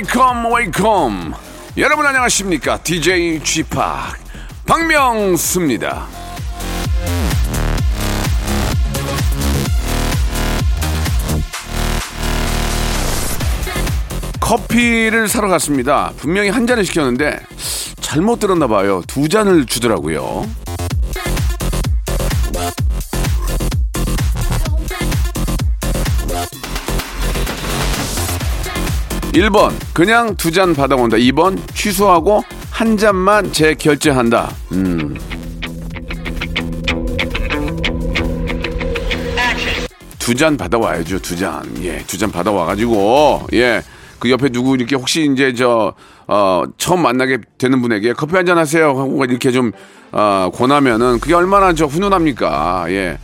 Wake up, wake up. 여러분 안녕하십니까? DJ G P 박명수입니다. 커피를 사러 갔습니다. 분명히 한 잔을 시켰는데 잘못 들었나 봐요. 두 잔을 주더라고요 1번 그냥 두 잔 받아온다. 2번 취소하고 한 잔만 재결제한다. 음. 두 잔 받아와야죠 두 잔 예 두 잔 받아와가지고. 예 그 옆에 누구 이렇게 혹시 이제 저 어, 처음 만나게 되는 분에게 커피 한 잔 하세요. 하고 이렇게 좀 어, 권하면은 그게 얼마나 저 훈훈합니까? 예.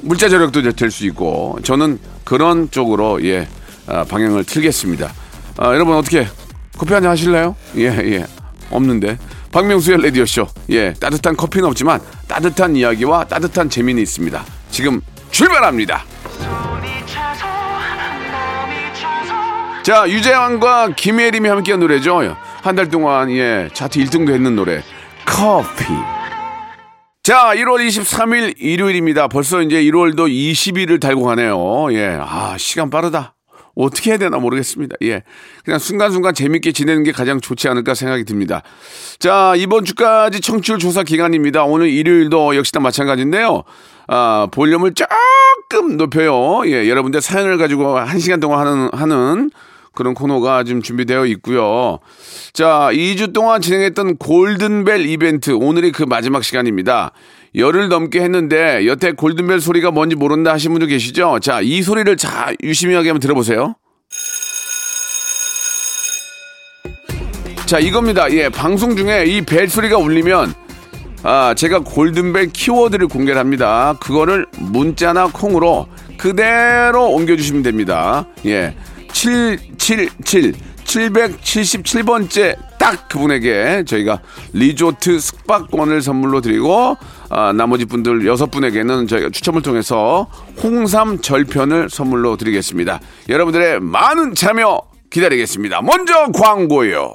물자 절약도 될 수 있고. 저는 그런 쪽으로 예 아, 방향을 틀겠습니다. 아, 여러분 어떻게 커피 한 잔 하실래요? 예 예. 없는데 박명수의 라디오 쇼. 예 따뜻한 커피는 없지만 따뜻한 이야기와 따뜻한 재미는 있습니다. 지금 출발합니다. 자 유재환과 김혜림이 함께한 노래죠. 한 달 동안 예 차트 1등도 했는 노래 커피. 자, 1월 23일 일요일입니다. 벌써 이제 1월도 20일을 달고 가네요. 예. 아, 시간 빠르다. 어떻게 해야 되나 모르겠습니다. 예. 그냥 순간순간 재밌게 지내는 게 가장 좋지 않을까 생각이 듭니다. 자, 이번 주까지 청취율 조사 기간입니다. 오늘 일요일도 역시나 마찬가지인데요. 아, 볼륨을 조금 높여요. 예. 여러분들 사연을 가지고 한 시간 동안 하는, 하는 그런 코너가 지금 준비되어 있고요. 자, 2주 동안 진행했던 골든벨 이벤트 오늘이 그 마지막 시간입니다. 열을 넘게 했는데 여태 골든벨 소리가 뭔지 모른다 하신 분들 계시죠? 자, 이 소리를 자 유심하게 한번 들어보세요. 자, 이겁니다. 예, 방송 중에 이 벨 소리가 울리면 아, 제가 골든벨 키워드를 공개를 합니다. 그거를 문자나 콩으로 그대로 옮겨주시면 됩니다. 예. 777, 777번째 딱 그분에게 저희가 리조트 숙박권을 선물로 드리고, 아, 나머지 분들 여섯 분에게는 저희가 추첨을 통해서 홍삼 절편을 선물로 드리겠습니다. 여러분들의 많은 참여 기다리겠습니다. 먼저 광고요.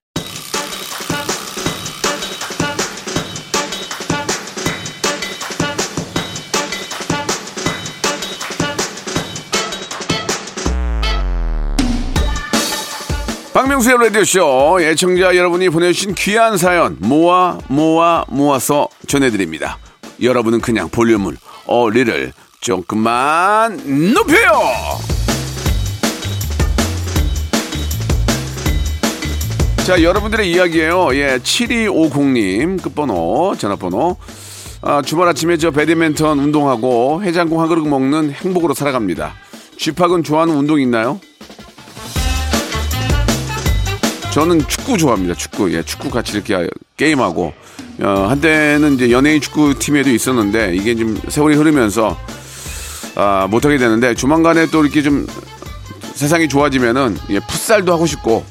박명수의 라디오쇼 애청자 여러분이 보내주신 귀한 사연 모아 모아 모아서 전해드립니다. 여러분은 그냥 볼륨을 어리를 조금만 높여요. 자 여러분들의 이야기예요. 예, 7250님 끝번호 전화번호. 아, 주말 아침에 저 배드민턴 운동하고 해장국 한 그릇 먹는 행복으로 살아갑니다. 쥐팍은 좋아하는 운동 있나요? 저는 축구 좋아합니다. 축구. 예, 축구 같이 이렇게 게임하고. 어, 한때는 이제 연예인 축구 팀에도 있었는데 이게 좀 세월이 흐르면서 아, 못하게 되는데 조만간에 또 이렇게 좀 세상이 좋아지면은 예, 풋살도 하고 싶고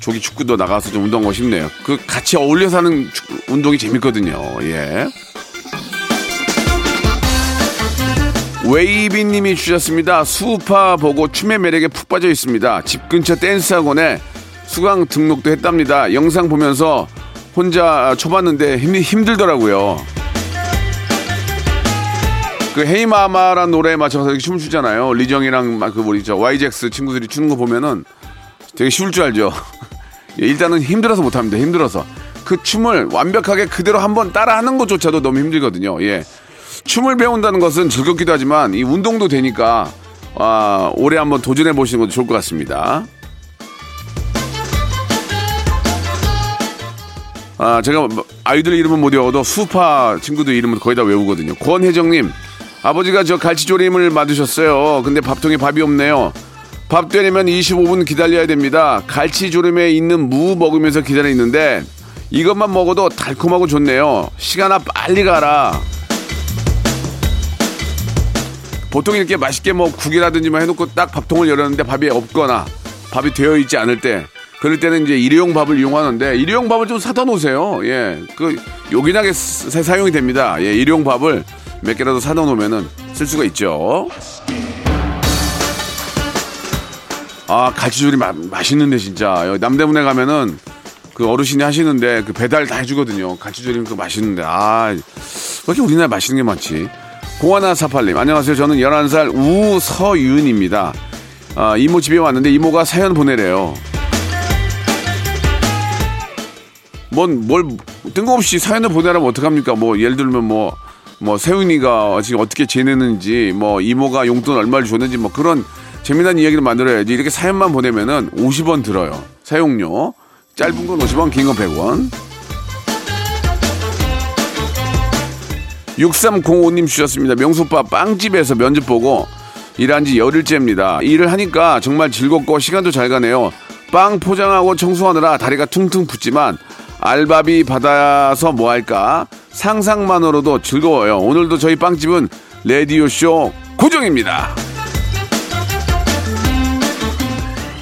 조기 축구도 나가서 좀 운동하고 싶네요. 그 같이 어울려서 하는 축구- 운동이 재밌거든요. 예. 웨이비님이 주셨습니다. 수우파 보고 춤의 매력에 푹 빠져 있습니다. 집 근처 댄스 학원에 수강 등록도 했답니다. 영상 보면서 혼자 쳐봤는데 힘, 힘들더라고요. 그 헤이마마란 노래에 맞춰서 이렇게 춤을 추잖아요. 리정이랑 막그 우리 저 YJX 친구들이 추는 거 보면은 되게 쉬울 줄 알죠. 예, 일단은 힘들어서 못합니다. 힘들어서 그 춤을 완벽하게 그대로 한번 따라하는 것조차도 너무 힘들거든요. 예, 춤을 배운다는 것은 즐겁기도 하지만 이 운동도 되니까 아, 올해 한번 도전해 보시는 것도 좋을 것 같습니다. 아, 제가 뭐 아이들 이름은 못 외워도 수파 친구들 이름은 거의 다 외우거든요. 권혜정님, 아버지가 저 갈치조림을 만드셨어요. 근데 밥통에 밥이 없네요. 밥 되려면 25분 기다려야 됩니다. 갈치조림에 있는 무 먹으면서 기다리는데 이것만 먹어도 달콤하고 좋네요. 시간아 빨리 가라. 보통 이렇게 맛있게 뭐 국이라든지만 해놓고 딱 밥통을 열었는데 밥이 없거나 밥이 되어 있지 않을 때 그럴 때는 이제 일회용 밥을 이용하는데 일회용 밥을 좀 사다 놓으세요. 예, 그 요긴하게 사- 사용이 됩니다. 예, 일회용 밥을 몇 개라도 사다 놓으면은 쓸 수가 있죠. 아 갈치조림 마, 맛있는데 진짜 남대문에 가면은 그 어르신이 하시는데 그 배달 다 해주거든요. 갈치조림 그 맛있는데 아 왜 이렇게 우리나라 맛있는 게 많지? 공하나 사팔님 안녕하세요. 저는 11살 우서윤입니다. 아, 이모 집에 왔는데 이모가 사연 보내래요. 뭔, 뭘, 뜬금없이 사연을 보내라면 어떡합니까? 뭐, 예를 들면 뭐, 뭐, 세훈이가 지금 어떻게 지내는지, 뭐, 이모가 용돈 얼마를 줬는지, 뭐, 그런 재미난 이야기를 만들어야지. 이렇게 사연만 보내면은 50원 들어요. 사용료. 짧은 건 50원, 긴 건 100원. 6305님 주셨습니다. 명소빠 빵집에서 면접 보고 일한 지 열흘째입니다. 일을 하니까 정말 즐겁고 시간도 잘 가네요. 빵 포장하고 청소하느라 다리가 퉁퉁 붓지만 알바비 받아서 뭐 할까? 상상만으로도 즐거워요. 오늘도 저희 빵집은 레디오쇼 고정입니다.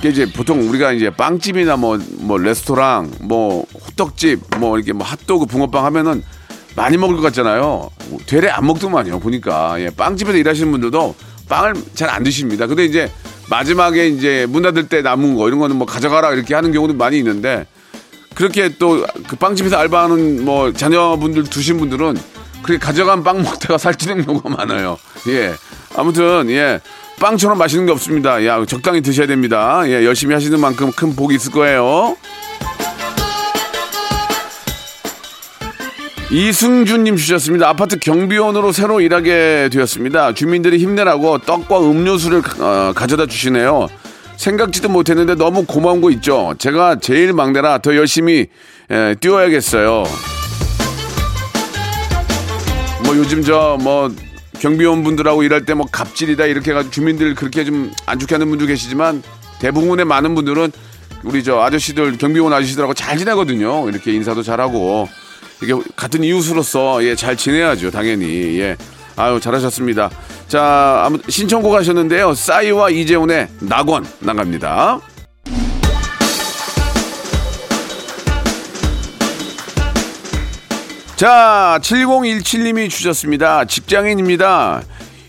이제 보통 우리가 이제 빵집이나 뭐, 뭐 레스토랑, 뭐 호떡집, 뭐 이렇게 뭐 핫도그, 붕어빵 하면은 많이 먹을 것 같잖아요. 되레 안 먹더만요. 보니까 예, 빵집에서 일하시는 분들도 빵을 잘 안 드십니다. 근데 이제 마지막에 이제 문 닫을 때 남은 거 이런 거는 뭐 가져가라 이렇게 하는 경우도 많이 있는데 그렇게 또 그 빵집에서 알바하는 뭐 자녀분들 두신 분들은 그렇게 가져간 빵 먹다가 살찌는 경우가 많아요. 예. 아무튼 예. 빵처럼 맛있는 게 없습니다. 야, 적당히 드셔야 됩니다. 예, 열심히 하시는 만큼 큰 복이 있을 거예요. 이승준님 주셨습니다. 아파트 경비원으로 새로 일하게 되었습니다. 주민들이 힘내라고 떡과 음료수를 어, 가져다 주시네요. 생각지도 못했는데 너무 고마운 거 있죠. 제가 제일 막내라 더 열심히 예, 뛰어야겠어요. 뭐 요즘 저 뭐 경비원 분들하고 일할 때 뭐 갑질이다 이렇게 해가지고 주민들 그렇게 좀 안 좋게 하는 분도 계시지만 대부분의 많은 분들은 우리 저 아저씨들 경비원 아저씨들하고 잘 지내거든요. 이렇게 인사도 잘하고 이게 같은 이웃으로서 예, 잘 지내야죠, 당연히. 예. 아유, 잘하셨습니다. 자, 아무 신청곡 하셨는데요. 싸이와 이재훈의 낙원 나갑니다. 자, 7017님이 주셨습니다. 직장인입니다.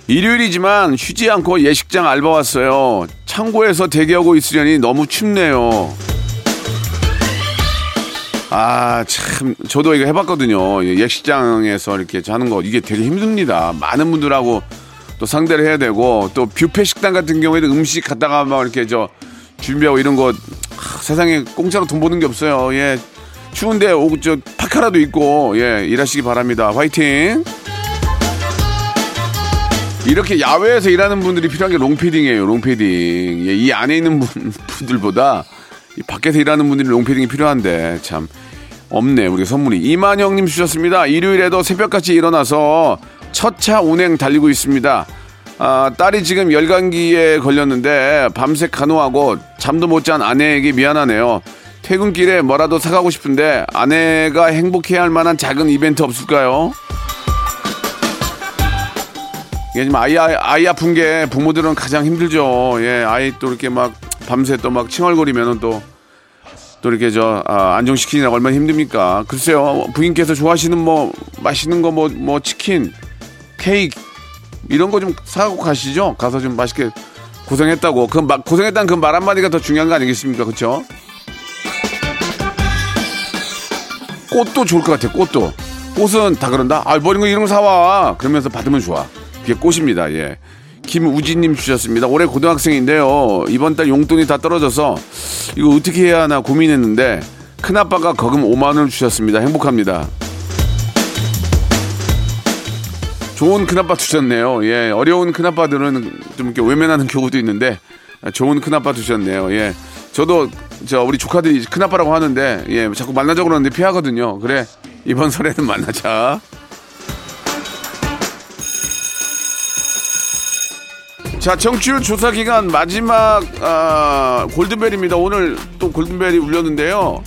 일요일이지만 쉬지 않고 예식장 알바 왔어요. 창고에서 대기하고 있으려니 너무 춥네요. 아, 참, 저도 이거 해봤거든요. 예식장에서 이렇게 하는 거, 이게 되게 힘듭니다. 많은 분들하고 또 상대를 해야 되고, 또 뷔페 식당 같은 경우에도 음식 갖다가 막 이렇게 저 준비하고 이런 거, 하, 세상에 공짜로 돈 버는 게 없어요. 예. 추운데, 오, 저, 파카라도 입고, 예, 일하시기 바랍니다. 화이팅! 이렇게 야외에서 일하는 분들이 필요한 게 롱패딩이에요, 롱패딩. 예, 이 안에 있는 분, 분들보다 이 밖에서 일하는 분들이 롱패딩이 필요한데 참. 없네 우리 선물이. 이만영님 주셨습니다. 일요일에도 새벽같이 일어나서 첫 차 운행 달리고 있습니다. 아, 딸이 지금 열감기에 걸렸는데 밤새 간호하고 잠도 못 잔 아내에게 미안하네요. 퇴근길에 뭐라도 사가고 싶은데 아내가 행복해야 할 만한 작은 이벤트 없을까요? 이게 아이, 아이, 아이 아픈 게 부모들은 가장 힘들죠. 예, 아이 또 이렇게 막 밤새 또 막 칭얼거리면은 또, 또 이렇게 저, 아, 안정시키느라 얼마나 힘듭니까? 글쎄요, 부인께서 좋아하시는 뭐, 맛있는 거 뭐, 뭐, 치킨, 케이크, 이런 거 좀 사고 가시죠? 가서 좀 맛있게 고생했다고. 그 마, 고생했다는 그 말 한마디가 더 중요한 거 아니겠습니까? 그쵸? 꽃도 좋을 것 같아요, 꽃도. 꽃은 다 그런다? 아, 뭐 이런 거, 이런 거 사와. 그러면서 받으면 좋아. 그게 꽃입니다, 예. 김우진님 주셨습니다. 올해 고등학생인데요. 이번 달 용돈이 다 떨어져서 이거 어떻게 해야 하나 고민했는데 큰아빠가 거금 5만 원을 주셨습니다. 행복합니다. 좋은 큰아빠 주셨네요. 예, 어려운 큰아빠들은 좀 이렇게 외면하는 경우도 있는데 좋은 큰아빠 주셨네요. 예, 저도 저 우리 조카들이 큰아빠라고 하는데 예, 자꾸 만나자고 그러는데 피하거든요. 그래 이번 설에는 만나자. 자, 정치율 조사 기간 마지막 아, 골든벨입니다. 오늘 또 골든벨이 울렸는데요.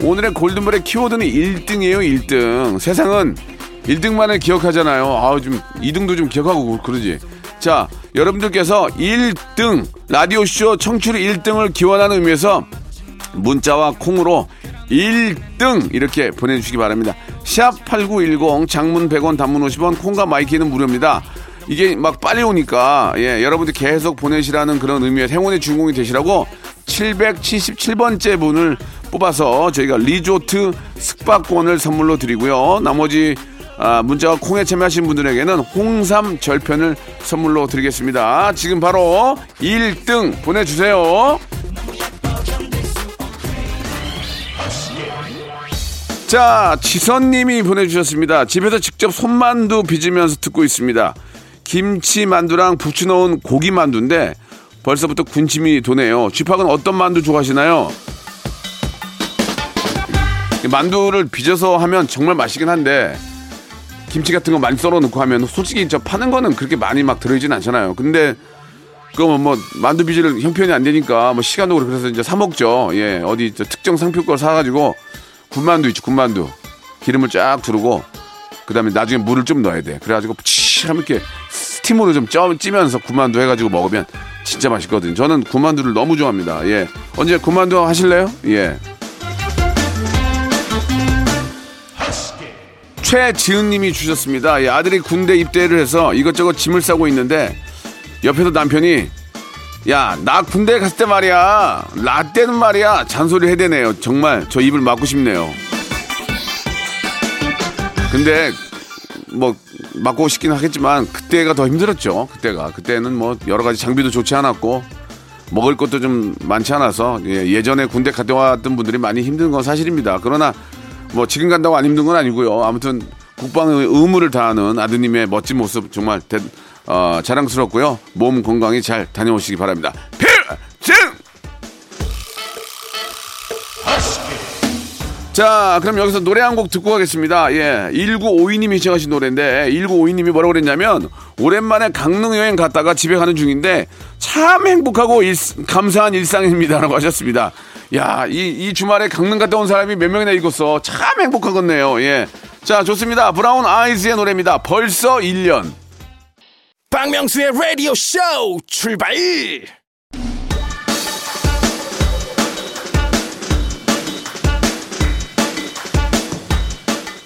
오늘의 골든벨의 키워드는 1등이에요, 1등. 세상은 1등만을 기억하잖아요. 아우, 좀 2등도 좀 기억하고 그, 그러지. 자, 여러분들께서 1등 라디오쇼 청취율 1등을 기원하는 의미에서 문자와 콩으로 1등 이렇게 보내주시기 바랍니다. 샵 8910 장문 100원 단문 50원 콩과 마이케이는 무료입니다. 이게 막 빨리 오니까 예, 여러분들 계속 보내시라는 그런 의미의 행운의 주인공이 되시라고 777번째 분을 뽑아서 저희가 리조트 숙박권을 선물로 드리고요. 나머지 아, 문자와 콩에 참여하신 분들에게는 홍삼 절편을 선물로 드리겠습니다. 지금 바로 1등 보내주세요. 자, 지선님이 보내주셨습니다. 집에서 직접 손만두 빚으면서 듣고 있습니다. 김치 만두랑 부추 넣은 고기 만두인데 벌써부터 군침이 도네요. 쥐팍은 어떤 만두 좋아하시나요? 만두를 빚어서 하면 정말 맛있긴 한데 김치 같은 거 많이 썰어 놓고 하면 솔직히 저 파는 거는 그렇게 많이 막 들어있진 않잖아요. 근데 그거 뭐, 뭐 만두 빚을 형편이 안 되니까 뭐 시간도 그래서 이제 사 먹죠. 예, 어디 특정 상표 걸 사가지고 군만두 있죠. 군만두 기름을 쫙 두르고 그다음에 나중에 물을 좀 넣어야 돼. 그래가지고 치 참 이렇게 스팀으로 좀 찌면서 구만두 해가지고 먹으면 진짜 맛있거든요. 저는 구만두를 너무 좋아합니다. 예. 언제 구만두 하실래요? 예. 최지은님이 주셨습니다. 예, 아들이 군대 입대를 해서 이것저것 짐을 싸고 있는데 옆에서 남편이 야 나 군대 갔을 때 말이야 라떼는 말이야 잔소리 해대네요. 정말 저 입을 막고 싶네요. 근데 뭐 맞고 싶긴 하겠지만 그때가 더 힘들었죠. 그때가 그때는 뭐 여러 가지 장비도 좋지 않았고 먹을 것도 좀 많지 않아서 예, 전에 군대 갔다 왔던 분들이 많이 힘든 건 사실입니다. 그러나 뭐 지금 간다고 안 힘든 건 아니고요. 아무튼 국방의 의무를 다하는 아드님의 멋진 모습 정말 대, 어, 자랑스럽고요. 몸 건강히 잘 다녀오시기 바랍니다. 피! 자, 그럼 여기서 노래 한 곡 듣고 가겠습니다. 예. 1952님이 시청하신 노래인데, 1952님이 뭐라고 그랬냐면, 오랜만에 강릉 여행 갔다가 집에 가는 중인데, 참 행복하고 일, 감사한 일상입니다. 라고 하셨습니다. 야, 이, 이 주말에 강릉 갔다 온 사람이 몇 명이나 읽었어. 참 행복하겠네요. 예. 자, 좋습니다. 브라운 아이즈의 노래입니다. 벌써 1년. 박명수의 라디오 쇼 출발!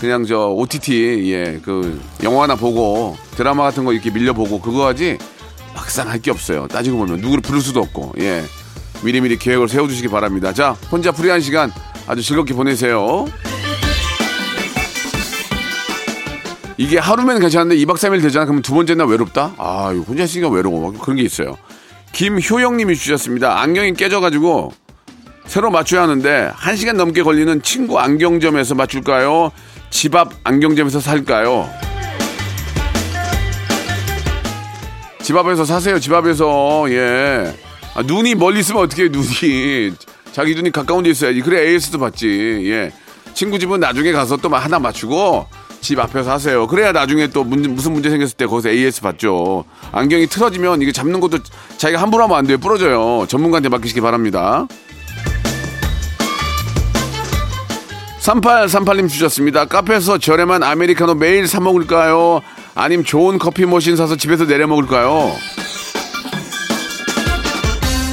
그냥 저 OTT 예 그 영화나 보고 드라마 같은 거 이렇게 밀려보고 그거 하지 막상 할 게 없어요. 따지고 보면 누구를 부를 수도 없고 예 미리미리 계획을 세워주시기 바랍니다. 자 혼자 프리한 시간 아주 즐겁게 보내세요. 이게 하루면 괜찮은데 2박 3일 되잖아. 그러면 두 번째 날 외롭다? 아, 혼자 있으니까 외로워. 그런 게 있어요. 김효영 님이 주셨습니다. 안경이 깨져가지고 새로 맞춰야 하는데 1시간 넘게 걸리는 친구 안경점에서 맞출까요? 집 앞 안경점에서 살까요? 집 앞에서 사세요. 집 앞에서 예. 아, 눈이 멀리 있으면 어떻게 해, 눈이 자기 눈이 가까운 데 있어야지. 그래 AS도 받지. 예. 친구 집은 나중에 가서 또 하나 맞추고 집 앞에서 하세요. 그래야 나중에 또 문제, 무슨 문제 생겼을 때 거기서 AS 받죠. 안경이 틀어지면 이게 잡는 것도 자기가 함부로 하면 안 돼요. 부러져요. 전문가한테 맡기시기 바랍니다. 3838님 주셨습니다. 카페에서 저렴한 아메리카노 매일 사 먹을까요? 아님 좋은 커피 머신 사서 집에서 내려 먹을까요?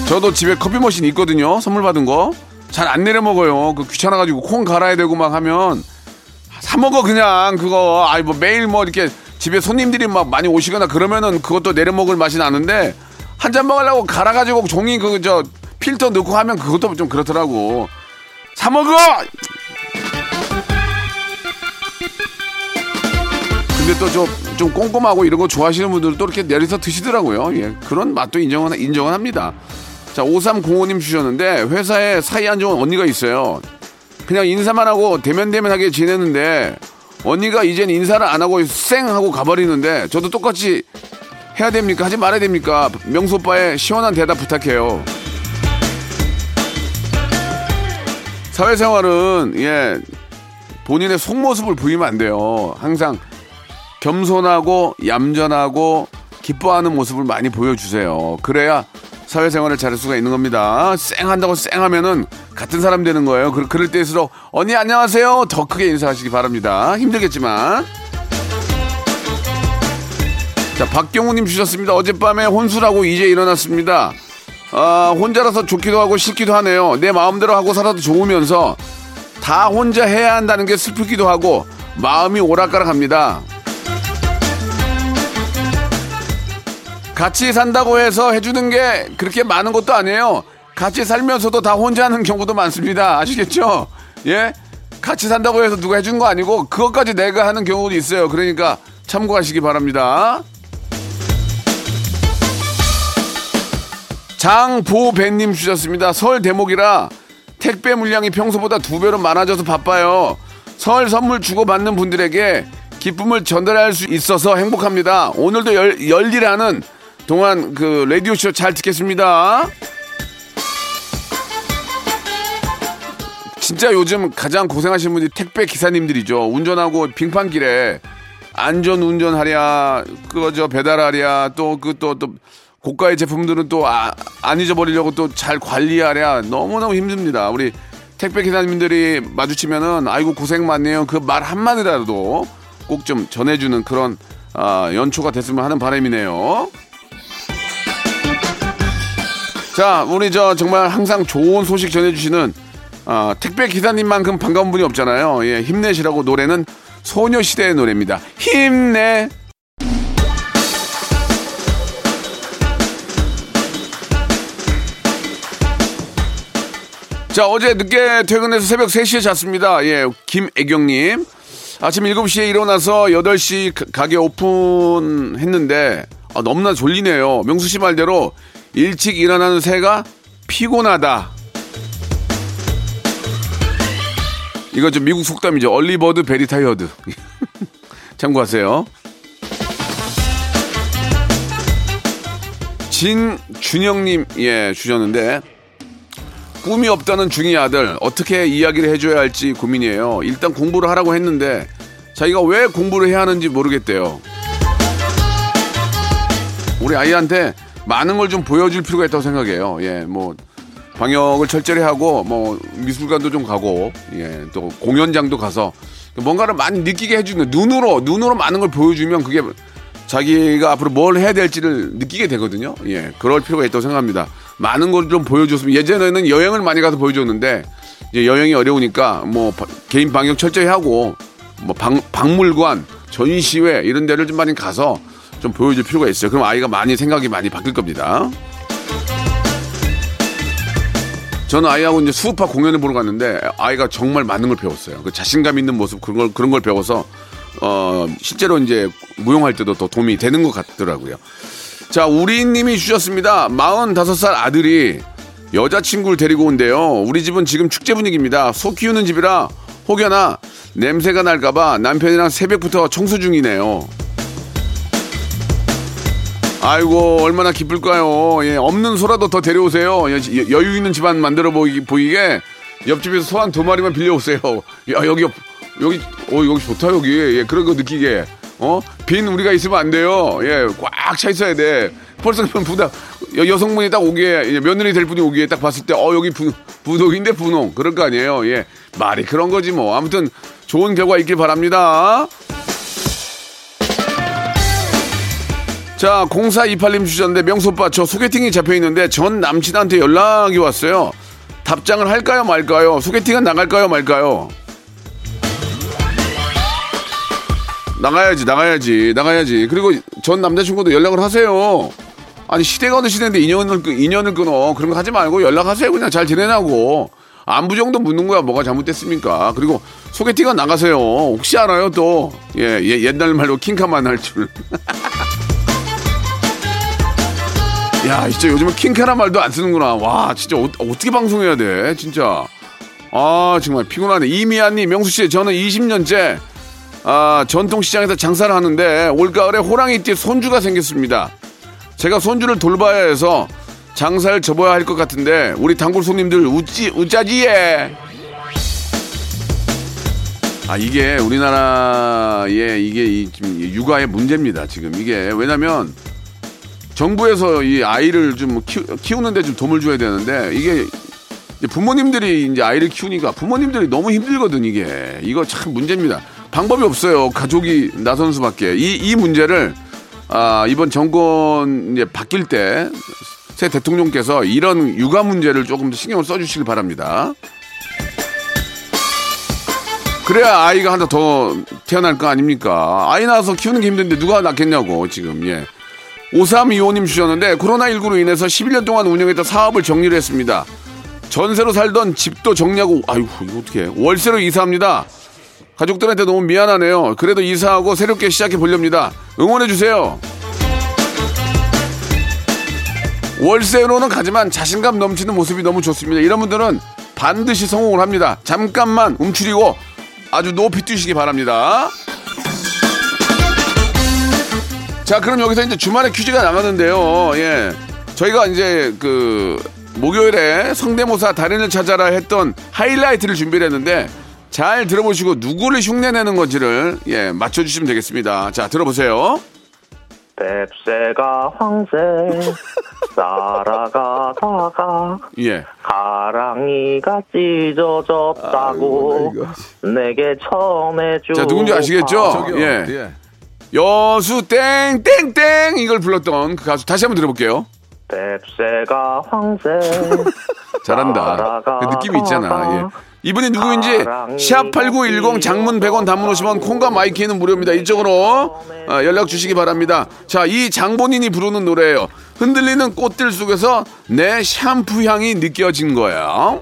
저도 집에 커피 머신 있거든요. 선물 받은 거. 잘 안 내려 먹어요. 그 귀찮아가지고 콩 갈아야 되고 막 하면 사 먹어 그냥 그거. 아이 뭐 매일 뭐 이렇게 집에 손님들이 막 많이 오시거나 그러면은 그것도 내려 먹을 맛이 나는데 한 잔 먹으려고 갈아가지고 종이 그 저 필터 넣고 하면 그것도 좀 그렇더라고. 사 먹어! 근데 또 좀 좀 꼼꼼하고 이런 거 좋아하시는 분들은 또 이렇게 내려서 드시더라고요. 예, 그런 맛도 인정은 인정은 합니다. 자, 5305님 주셨는데 회사에 사이 안 좋은 언니가 있어요. 그냥 인사만 하고 대면대면하게 지내는데 언니가 이젠 인사를 안 하고 쌩 하고 가버리는데 저도 똑같이 해야 됩니까? 하지 말아야 됩니까? 명수 오빠의 시원한 대답 부탁해요. 사회생활은 예 본인의 속모습을 보이면 안 돼요. 항상 겸손하고 얌전하고 기뻐하는 모습을 많이 보여주세요. 그래야 사회생활을 잘할 수가 있는 겁니다. 쌩 한다고 쌩 하면은 같은 사람 되는 거예요. 그, 그럴 때일수록 언니 안녕하세요. 더 크게 인사하시기 바랍니다. 힘들겠지만. 자, 박경우님 주셨습니다. 어젯밤에 혼술하고 이제 일어났습니다. 아, 혼자라서 좋기도 하고 싫기도 하네요. 내 마음대로 하고 살아도 좋으면서 다 혼자 해야 한다는 게 슬프기도 하고 마음이 오락가락합니다. 같이 산다고 해서 해주는 게 그렇게 많은 것도 아니에요. 같이 살면서도 다 혼자 하는 경우도 많습니다. 아시겠죠? 예? 같이 산다고 해서 누가 해준 거 아니고 그것까지 내가 하는 경우도 있어요. 그러니까 참고하시기 바랍니다. 장보배님 주셨습니다. 설 대목이라 택배 물량이 평소보다 두 배로 많아져서 바빠요. 설 선물 주고받는 분들에게 기쁨을 전달할 수 있어서 행복합니다. 오늘도 열, 열일하는 동안 그 라디오 쇼 잘 듣겠습니다. 진짜 요즘 가장 고생하시는 분이 택배 기사님들이죠. 운전하고 빙판길에 안전 운전하랴, 그저 배달하랴, 또 그 또 또 고가의 제품들은 또안 잊어버리려고 또 잘 관리하랴 너무너무 힘듭니다. 우리 택배 기사님들이 마주치면은 아이고 고생 많네요. 그 말 한마디라도 꼭 좀 전해주는 그런 아, 연초가 됐으면 하는 바람이네요. 자, 우리 저 정말 항상 좋은 소식 전해주시는 아, 택배 기사님만큼 반가운 분이 없잖아요. 예, 힘내시라고 노래는 소녀시대의 노래입니다. 힘내. 자, 어제 늦게 퇴근해서 새벽 3시에 잤습니다. 예, 김애경님. 아침 7시에 일어나서 8시 가게 오픈했는데, 아, 너무나 졸리네요. 명수 씨 말대로 일찍 일어나는 새가 피곤하다. 이거 좀 미국 속담이죠. early bird very tired. 참고하세요. 진준영님, 예, 주셨는데, 꿈이 없다는 중2 아들, 어떻게 이야기를 해줘야 할지 고민이에요. 일단 공부를 하라고 했는데, 자기가 왜 공부를 해야 하는지 모르겠대요. 우리 아이한테 많은 걸 좀 보여줄 필요가 있다고 생각해요. 예, 뭐, 방역을 철저히 하고, 뭐, 미술관도 좀 가고, 예, 또 공연장도 가서, 뭔가를 많이 느끼게 해주는, 눈으로, 눈으로 많은 걸 보여주면 그게 자기가 앞으로 뭘 해야 될지를 느끼게 되거든요. 예, 그럴 필요가 있다고 생각합니다. 많은 걸 좀 보여줬으면, 예전에는 여행을 많이 가서 보여줬는데, 이제 여행이 어려우니까, 뭐, 바- 개인 방역 철저히 하고, 뭐, 박, 박물관, 전시회, 이런 데를 좀 많이 가서 좀 보여줄 필요가 있어요. 그럼 아이가 많이 생각이 많이 바뀔 겁니다. 저는 아이하고 이제 수우파 공연을 보러 갔는데 아이가 정말 많은 걸 배웠어요. 그 자신감 있는 모습 그런 걸 그런 걸 배워서 어 실제로 이제 무용할 때도 더 도움이 되는 것 같더라고요. 자, 우리님이 주셨습니다. 45살 아들이 여자친구를 데리고 온대요. 우리 집은 지금 축제 분위기입니다. 소 키우는 집이라 혹여나 냄새가 날까봐 남편이랑 새벽부터 청소 중이네요. 아이고 얼마나 기쁠까요? 예, 없는 소라도 더 데려오세요. 예, 여- 여유 있는 집안 만들어 보이, 보이게 옆집에서 소 한 두 마리만 빌려오세요. 야 여기 여기 어 여기 좋다 여기 예, 그런 거 느끼게 어빈 우리가 있으면 안 돼요. 예꽉 차 있어야 돼. 그럼 부담 여, 여성분이 딱 오기에 예, 며느리 될 분이 오기에 딱 봤을 때 어 여기 부, 부동인데 분홍 그럴 거 아니에요. 예 말이 그런 거지 뭐 아무튼 좋은 결과 있길 바랍니다. 자, 0428님 주셨는데, 명소빠, 저 소개팅이 잡혀 있는데, 전 남친한테 연락이 왔어요. 답장을 할까요, 말까요? 소개팅은 나갈까요, 말까요? 나가야지, 나가야지, 나가야지. 그리고 전 남자친구도 연락을 하세요. 아니, 시대가 어느 시대인데 인연을, 끊- 인연을 끊어. 그런 거 하지 말고 연락하세요. 그냥 잘 지내냐고. 안부 정도 묻는 거야. 뭐가 잘못됐습니까? 그리고 소개팅은 나가세요. 혹시 알아요 또 예, 예 옛날 말로 킹카만 할 줄. 야 진짜 요즘은 킹카란 말도 안 쓰는구나. 와 진짜 어, 어떻게 방송해야 돼 진짜. 아 정말 피곤하네. 이미아님 명수 씨 저는 20년째 아, 전통시장에서 장사를 하는데 올가을에 호랑이띠 손주가 생겼습니다. 제가 손주를 돌봐야 해서 장사를 접어야 할 것 같은데 우리 단골 손님들 웃지 웃자지예. 아 이게 우리나라의 이게 이 육아의 문제입니다. 지금 이게 왜냐면 정부에서 이 아이를 좀 키우, 는데좀 도움을 줘야 되는데 이게 부모님들이 이제 아이를 키우니까 부모님들이 너무 힘들거든 이게 이거 참 문제입니다. 방법이 없어요. 가족이 나선 수밖에 이 이 문제를 아, 이번 정권 이제 바뀔 때 새 대통령께서 이런 육아 문제를 조금 더 신경을 써주시길 바랍니다. 그래야 아이가 하나 더 태어날 거 아닙니까? 아이 낳아서 키우는 게 힘든데 누가 낳겠냐고, 지금, 예. 5325님 주셨는데, 코로나19로 인해서 11년 동안 운영했던 사업을 정리를 했습니다. 전세로 살던 집도 정리하고, 아이고, 이거 어떻게 월세로 이사합니다. 가족들한테 너무 미안하네요. 그래도 이사하고 새롭게 시작해 보렵니다. 응원해 주세요. 월세로는 가지만 자신감 넘치는 모습이 너무 좋습니다. 이런 분들은 반드시 성공을 합니다. 잠깐만 움츠리고 아주 높이 뛰시기 바랍니다. 자, 그럼 여기서 이제 주말에 퀴즈가 나가는데요. 예. 저희가 이제 그 목요일에 성대모사 달인을 찾아라 했던 하이라이트를 준비를 했는데 잘 들어보시고 누구를 흉내내는 건지를 예, 맞춰주시면 되겠습니다. 자, 들어보세요. 뱁새가 황새 살아가다가 예. 가랑이가 찢어졌다고 아이고, 내게 전해주 자, 누군지 아시겠죠? 예. 여수 땡땡땡 이걸 불렀던 그 가수 다시 한번 들어볼게요. 뱁새가 황새 잘한다. 그 느낌이 있잖아. 예. 이분이 누구인지 샵8910 장문 100원 단문 50원 콩과 my K는 무료입니다. 이쪽으로 아, 연락 주시기 바랍니다. 자, 이 장본인이 부르는 노래예요. 흔들리는 꽃들 속에서 내 샴푸 향이 느껴진 거예요.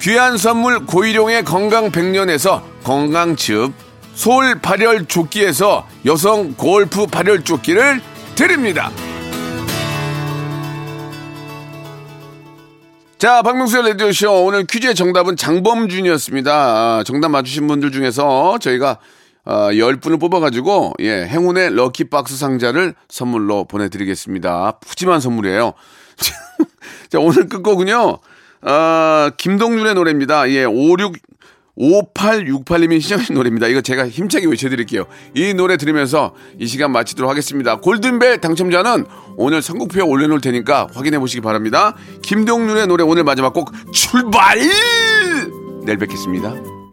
귀한 선물 고일용의 건강 백년에서 건강즙 솔 발열 조끼에서 여성 골프 발열 조끼를 드립니다. 자, 박명수의 라디오쇼. 오늘 퀴즈의 정답은 장범준이었습니다. 아, 정답 맞추신 분들 중에서 저희가 아, 10분을 뽑아가지고, 예, 행운의 럭키박스 상자를 선물로 보내드리겠습니다. 푸짐한 선물이에요. 자, 오늘 끝곡은요, 아, 김동률의 노래입니다. 예, 56, 5868님이 시청하신 노래입니다. 이거 제가 힘차게 외쳐드릴게요. 이 노래 들으면서 이 시간 마치도록 하겠습니다. 골든벨 당첨자는 오늘 선곡표에 올려놓을 테니까 확인해 보시기 바랍니다. 김동률의 노래 오늘 마지막 곡 출발! 내일 뵙겠습니다.